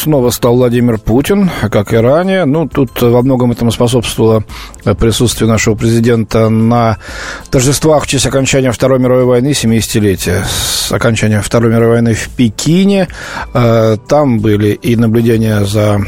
снова стал Владимир Путин, как и ранее. Ну, тут во многом этому способствовало присутствие нашего президента на торжествах в честь окончания Второй мировой войны, 70-летия с окончания Второй мировой войны в Пекине. Э, там были и наблюдения за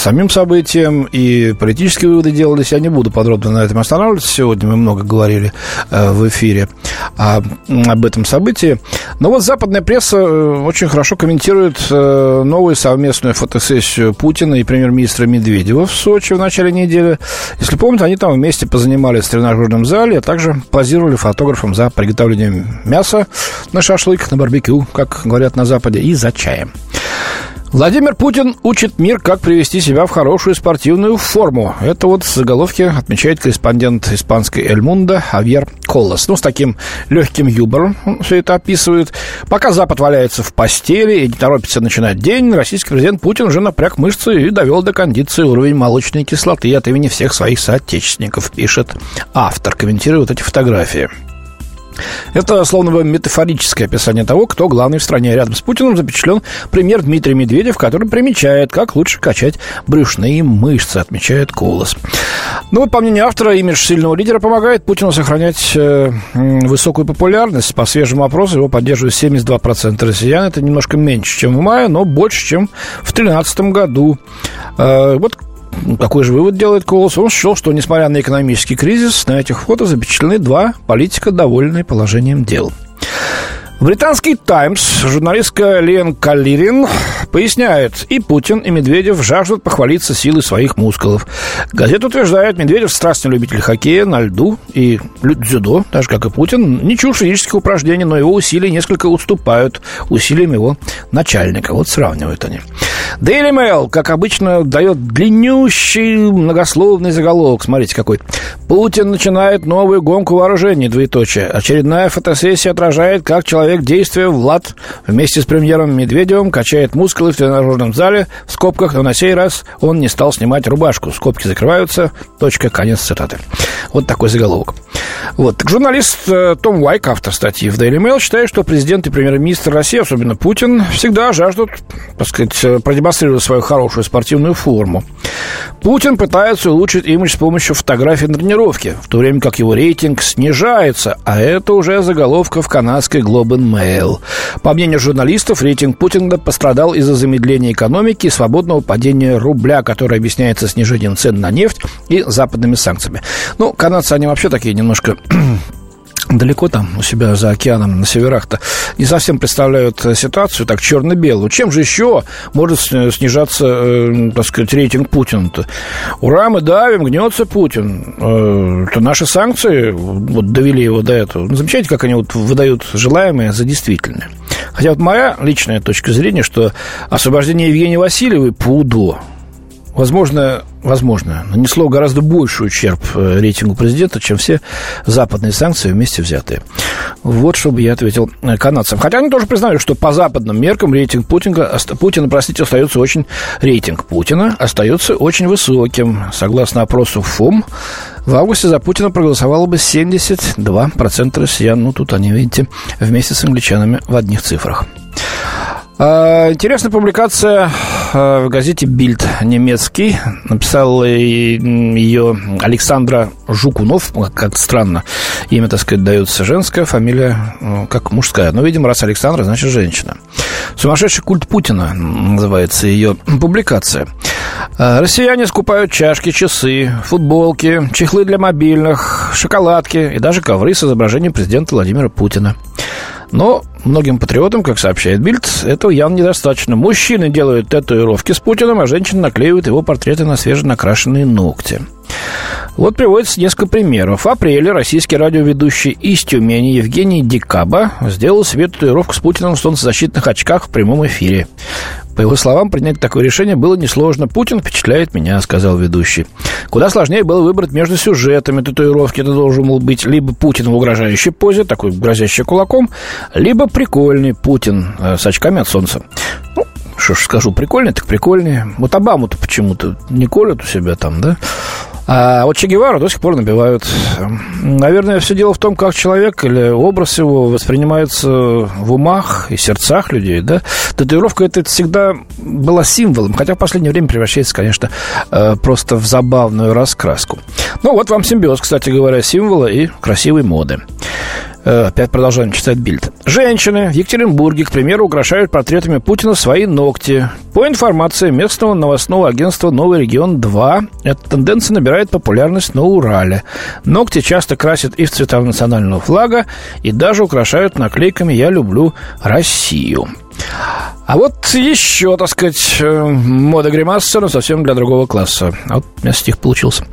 самим событием, и политические выводы делались. Я не буду подробно на этом останавливаться. Сегодня мы много говорили э, в эфире об этом событии. Но вот западная пресса очень очень хорошо комментирует э, новую совместную фотосессию Путина и премьер-министра Медведева в Сочи в начале недели. Если помните, они там вместе позанимались в тренажерном зале, а также позировали фотографом за приготовлением мяса на шашлык, на барбекю, как говорят на Западе, и за чаем. Владимир Путин учит мир, как привести себя в хорошую спортивную форму. Это вот с заголовки отмечает корреспондент испанской «Эль Мунда» Авьер Колос. Ну, с таким легким юмором он все это описывает. Пока Запад валяется в постели и не торопится начинать день, российский президент Путин уже напряг мышцы и довел до кондиции уровень молочной кислоты от имени всех своих соотечественников, пишет автор, комментируя вот эти фотографии. Это словно бы метафорическое описание того, кто главный в стране. Рядом с Путиным запечатлен премьер Дмитрий Медведев, который примечает, как лучше качать брюшные мышцы, отмечает Колос. Ну по мнению автора, имидж сильного лидера помогает Путину сохранять э, высокую популярность. По свежему опросу его поддерживают 72% россиян. Это немножко меньше, чем в мае, но больше, чем в 2013 году. Э, вот какой же вывод делает Колос? Он счел, что, несмотря на экономический кризис, на этих фото запечатлены два политика, довольные положением дел. Британский «Таймс» журналистка Лен Каллирин поясняет, и Путин, и Медведев жаждут похвалиться силой своих мускулов. Газета утверждает, Медведев страстный любитель хоккея на льду и дзюдо, так же, как и Путин, не чушь физических упражнений, но его усилия несколько уступают усилиям его начальника. Вот сравнивают они. Daily Mail, как обычно, дает длиннющий многословный заголовок. Смотрите, какой. Путин начинает новую гонку вооружений, двоеточие. Очередная фотосессия отражает, как человек действия Влад вместе с премьером Медведевым качает мускулы в тренажерном зале в скобках, но на сей раз он не стал снимать рубашку. Скобки закрываются. Точка. Конец цитаты. Вот такой заголовок. Вот. Так журналист э, Том Уайк, автор статьи в Daily Mail, считает, что президент и премьер-министр России, особенно Путин, всегда жаждут, так сказать, продемонстрировать свою хорошую спортивную форму. Путин пытается улучшить имидж с помощью фотографий на тренировке, в то время как его рейтинг снижается, а это уже заголовка в канадской Globe and Mail. По мнению журналистов, рейтинг Путина пострадал из-за замедления экономики и свободного падения рубля, которое объясняется снижением цен на нефть и западными санкциями. Ну, канадцы, они вообще такие немножко далеко там у себя за океаном на северах-то не совсем представляют э, ситуацию так черно-белую. Чем же еще может снижаться, э, так сказать, рейтинг Путина-то? Ура, мы давим, гнется Путин. Э, это наши санкции вот довели его до этого. Ну, замечаете, как они вот выдают желаемое за действительное. Хотя вот моя личная точка зрения, что освобождение Евгения Васильевой по УДО возможно, возможно, нанесло гораздо больший ущерб э, рейтингу президента, чем все западные санкции вместе взятые. Вот, чтобы я ответил э, канадцам. Хотя они тоже признают, что по западным меркам рейтинг Путина, Путина, простите, остается очень... Рейтинг Путина остается очень высоким. Согласно опросу ФОМ, в августе за Путина проголосовало бы 72% россиян. Ну, тут они, видите, вместе с англичанами в одних цифрах. А, интересная публикация а, в газете «Бильд» немецкий. Написал ее Александра Жукунов. Как странно. Имя, так сказать, дается женская, фамилия ну, как мужская. Но, видимо, раз Александра, значит, женщина. «Сумасшедший культ Путина» называется ее публикация. А, россияне скупают чашки, часы, футболки, чехлы для мобильных, шоколадки и даже ковры с изображением президента Владимира Путина. Но многим патриотам, как сообщает Бильд, этого явно недостаточно. Мужчины делают татуировки с Путиным, а женщины наклеивают его портреты на свеженакрашенные ногти. Вот приводится несколько примеров. В апреле российский радиоведущий из Тюмени Евгений Дикаба сделал себе татуировку с Путиным в солнцезащитных очках в прямом эфире. По его словам, принять такое решение было несложно. Путин впечатляет меня, сказал ведущий. Куда сложнее было выбрать между сюжетами татуировки. Это должен был быть либо Путин в угрожающей позе, такой грозящий кулаком, либо прикольный Путин э, с очками от солнца. Ну, что ж скажу, прикольный, так прикольный. Вот Обаму-то почему-то не колют у себя там, да? А вот Че Гевара до сих пор набивают. Наверное, все дело в том, как человек или образ его воспринимается в умах и сердцах людей, да. Татуировка это всегда была символом, хотя в последнее время превращается, конечно, э, просто в забавную раскраску. Ну, вот вам симбиоз, кстати говоря, символа и красивой моды. Э, опять продолжаем читать Бильд. Женщины в Екатеринбурге, к примеру, украшают портретами Путина свои ногти. По информации местного новостного агентства «Новый регион-2», эта тенденция набирает популярность на Урале. Ногти часто красят и в цвета национального флага, и даже украшают наклейками «Я люблю Россию». А вот еще, так сказать, э, мода гримаса, но совсем для другого класса. А вот у меня стих получился.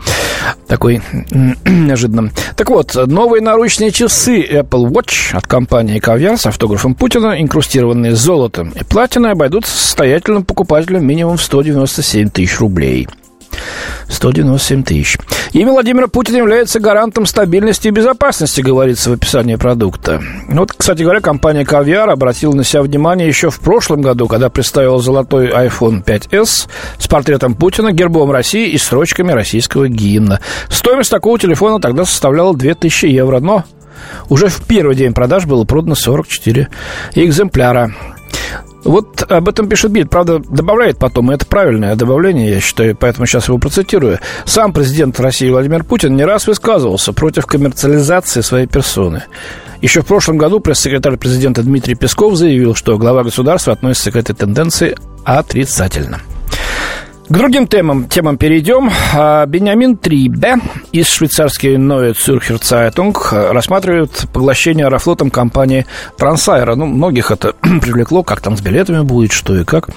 Такой неожиданно. Так вот, новые наручные часы Apple Watch от компании Caviar с автографом Путина, инкрустированные золотом и платиной, обойдутся состоятельным покупателям минимум в 197 тысяч рублей. 197 тысяч. Имя Владимира Путина является гарантом стабильности и безопасности, говорится в описании продукта. Вот, кстати говоря, компания Caviar обратила на себя внимание еще в прошлом году, когда представила золотой iPhone 5s с портретом Путина, гербом России и строчками российского гимна. Стоимость такого телефона тогда составляла 2000 евро, но уже в первый день продаж было продано 44 экземпляра. Вот об этом пишет Бильд. Правда, добавляет потом, и это правильное добавление, я считаю, поэтому сейчас его процитирую. Сам президент России Владимир Путин не раз высказывался против коммерциализации своей персоны. Еще в прошлом году пресс-секретарь президента Дмитрий Песков заявил, что глава государства относится к этой тенденции отрицательно. К другим темам, темам перейдем. А, Бениамин Трибе из швейцарской Neue Zürcher Zeitung рассматривает поглощение аэрофлотом компании Трансайра. Ну, многих это привлекло, как там с билетами будет, что и как.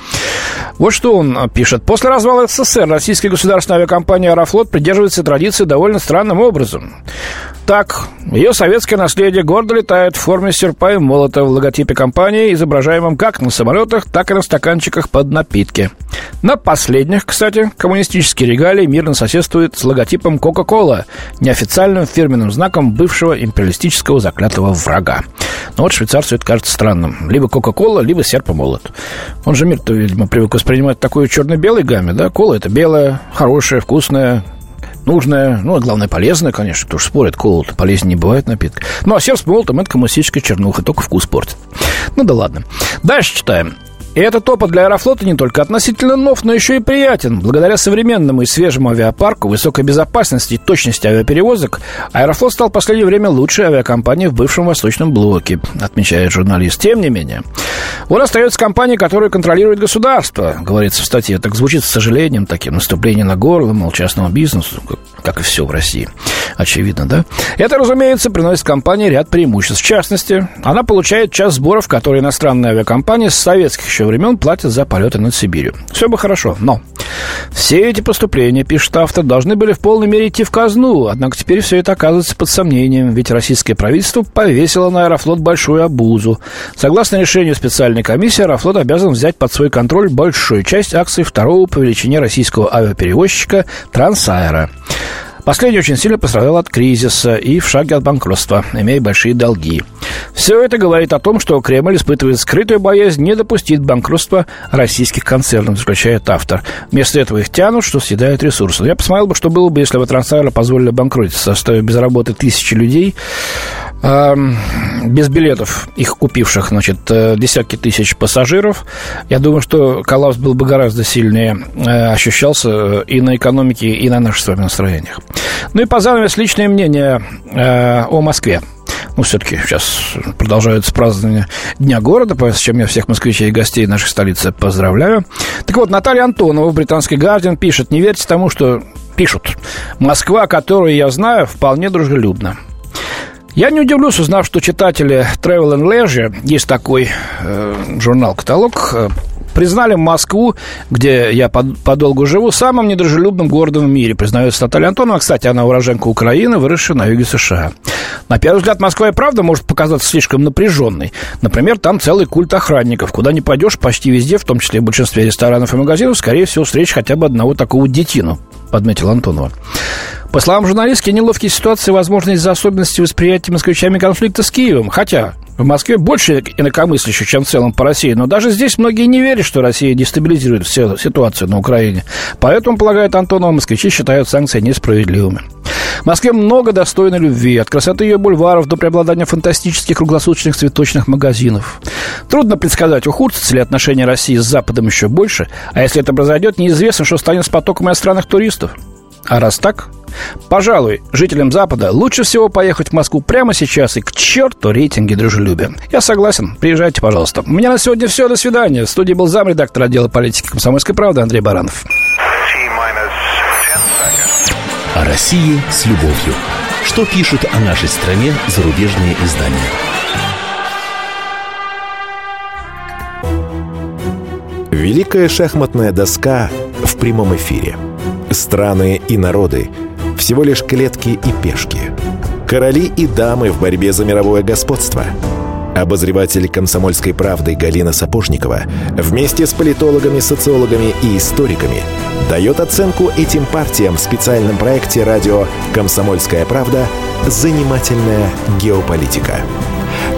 Вот что он пишет. После развала СССР российская государственная авиакомпания «Аэрофлот» придерживается традиции довольно странным образом. Так, ее советское наследие гордо летает в форме серпа и молота в логотипе компании, изображаемом как на самолетах, так и на стаканчиках под напитки. На последних, кстати, коммунистические регалии мирно соседствуют с логотипом Coca-Cola, неофициальным фирменным знаком бывшего империалистического заклятого врага. Но вот швейцарцу это кажется странным. Либо Кока-Кола, либо серп и молот. Он же мир-то, видимо, привык воспринимать такую черно-белой гамме, да? Кола это белая, хорошая, вкусная, нужная, ну, а главное, полезная, конечно, кто же спорит, кола-то полезнее не бывает напиток. Ну, а серп с молотом – это коммунистическая чернуха, только вкус портит. Ну да ладно. Дальше читаем. И этот опыт для Аэрофлота не только относительно нов, но еще и приятен. Благодаря современному и свежему авиапарку, высокой безопасности и точности авиаперевозок, Аэрофлот стал в последнее время лучшей авиакомпанией в бывшем Восточном блоке, отмечает журналист. Тем не менее, он остается компанией, которую контролирует государство, говорится в статье. Так звучит с сожалением, таким наступление на горло, мол, частному бизнесу, как и все в России. Очевидно, да? Это, разумеется, приносит компании ряд преимуществ. В частности, она получает часть сборов, которые иностранные авиакомпании с советских еще времен платят за полеты над Сибирью. Все бы хорошо, но все эти поступления, пишет автор, должны были в полной мере идти в казну, однако теперь все это оказывается под сомнением, ведь российское правительство повесило на Аэрофлот большую обузу. Согласно решению специальной комиссии, Аэрофлот обязан взять под свой контроль большую часть акций второго по величине российского авиаперевозчика Трансаэра. Последний очень сильно пострадал от кризиса и в шаге от банкротства, имея большие долги. Все это говорит о том, что Кремль испытывает скрытую боязнь не допустить банкротства российских концернов, заключает автор. Вместо этого их тянут, что съедают ресурсы. Я посмотрел бы, что было бы, если бы Трансайра позволили банкротиться, оставив без работы тысячи людей, без билетов, их купивших, значит, э, десятки тысяч пассажиров. Я думаю, что коллапс был бы гораздо сильнее э, ощущался и на экономике, и на наших с вами настроениях. Ну и по занавес личное мнение э, о Москве. Ну, все-таки сейчас продолжается празднование Дня города, с чем я всех москвичей и гостей нашей столицы поздравляю. Так вот, Наталья Антонова в британский «Гардиан» пишет, не верьте тому, что пишут. Москва, которую я знаю, вполне дружелюбна. Я не удивлюсь, узнав, что читатели Travel and Leisure, есть такой э, журнал-каталог, э, Признали Москву, где я подолгу живу, самым недружелюбным городом в мире, признается Наталья Антонова. Кстати, она уроженка Украины, выросшая на юге США. На первый взгляд, Москва и правда может показаться слишком напряженной. Например, там целый культ охранников. Куда не пойдешь, почти везде, в том числе в большинстве ресторанов и магазинов, скорее всего, встретишь хотя бы одного такого детину, подметил Антонова. По словам журналистки, неловкие ситуации возможны из-за особенностей восприятия москвичами конфликта с Киевом. Хотя в Москве больше инакомыслящих, чем в целом по России. Но даже здесь многие не верят, что Россия дестабилизирует всю ситуацию на Украине. Поэтому, полагает Антонова, москвичи считают санкции несправедливыми. В Москве много достойной любви, от красоты ее бульваров до преобладания фантастических круглосуточных цветочных магазинов. Трудно предсказать, ухудшатся ли отношения России с Западом еще больше, а если это произойдет, неизвестно, что станет с потоком иностранных туристов. А раз так, пожалуй, жителям Запада лучше всего поехать в Москву прямо сейчас и к черту рейтинги дружелюбия. Я согласен. Приезжайте, пожалуйста. У меня на сегодня все. До свидания. В студии был замредактор отдела политики комсомольской правды Андрей Баранов. О России с любовью. Что пишут о нашей стране зарубежные издания? Великая шахматная доска в прямом эфире – Страны и народы – всего лишь клетки и пешки. Короли и дамы в борьбе за мировое господство. Обозреватель «Комсомольской правды» Галина Сапожникова вместе с политологами, социологами и историками дает оценку этим партиям в специальном проекте радио «Комсомольская правда. Занимательная геополитика».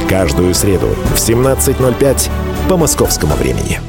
Каждую среду в 17.05 по московскому времени.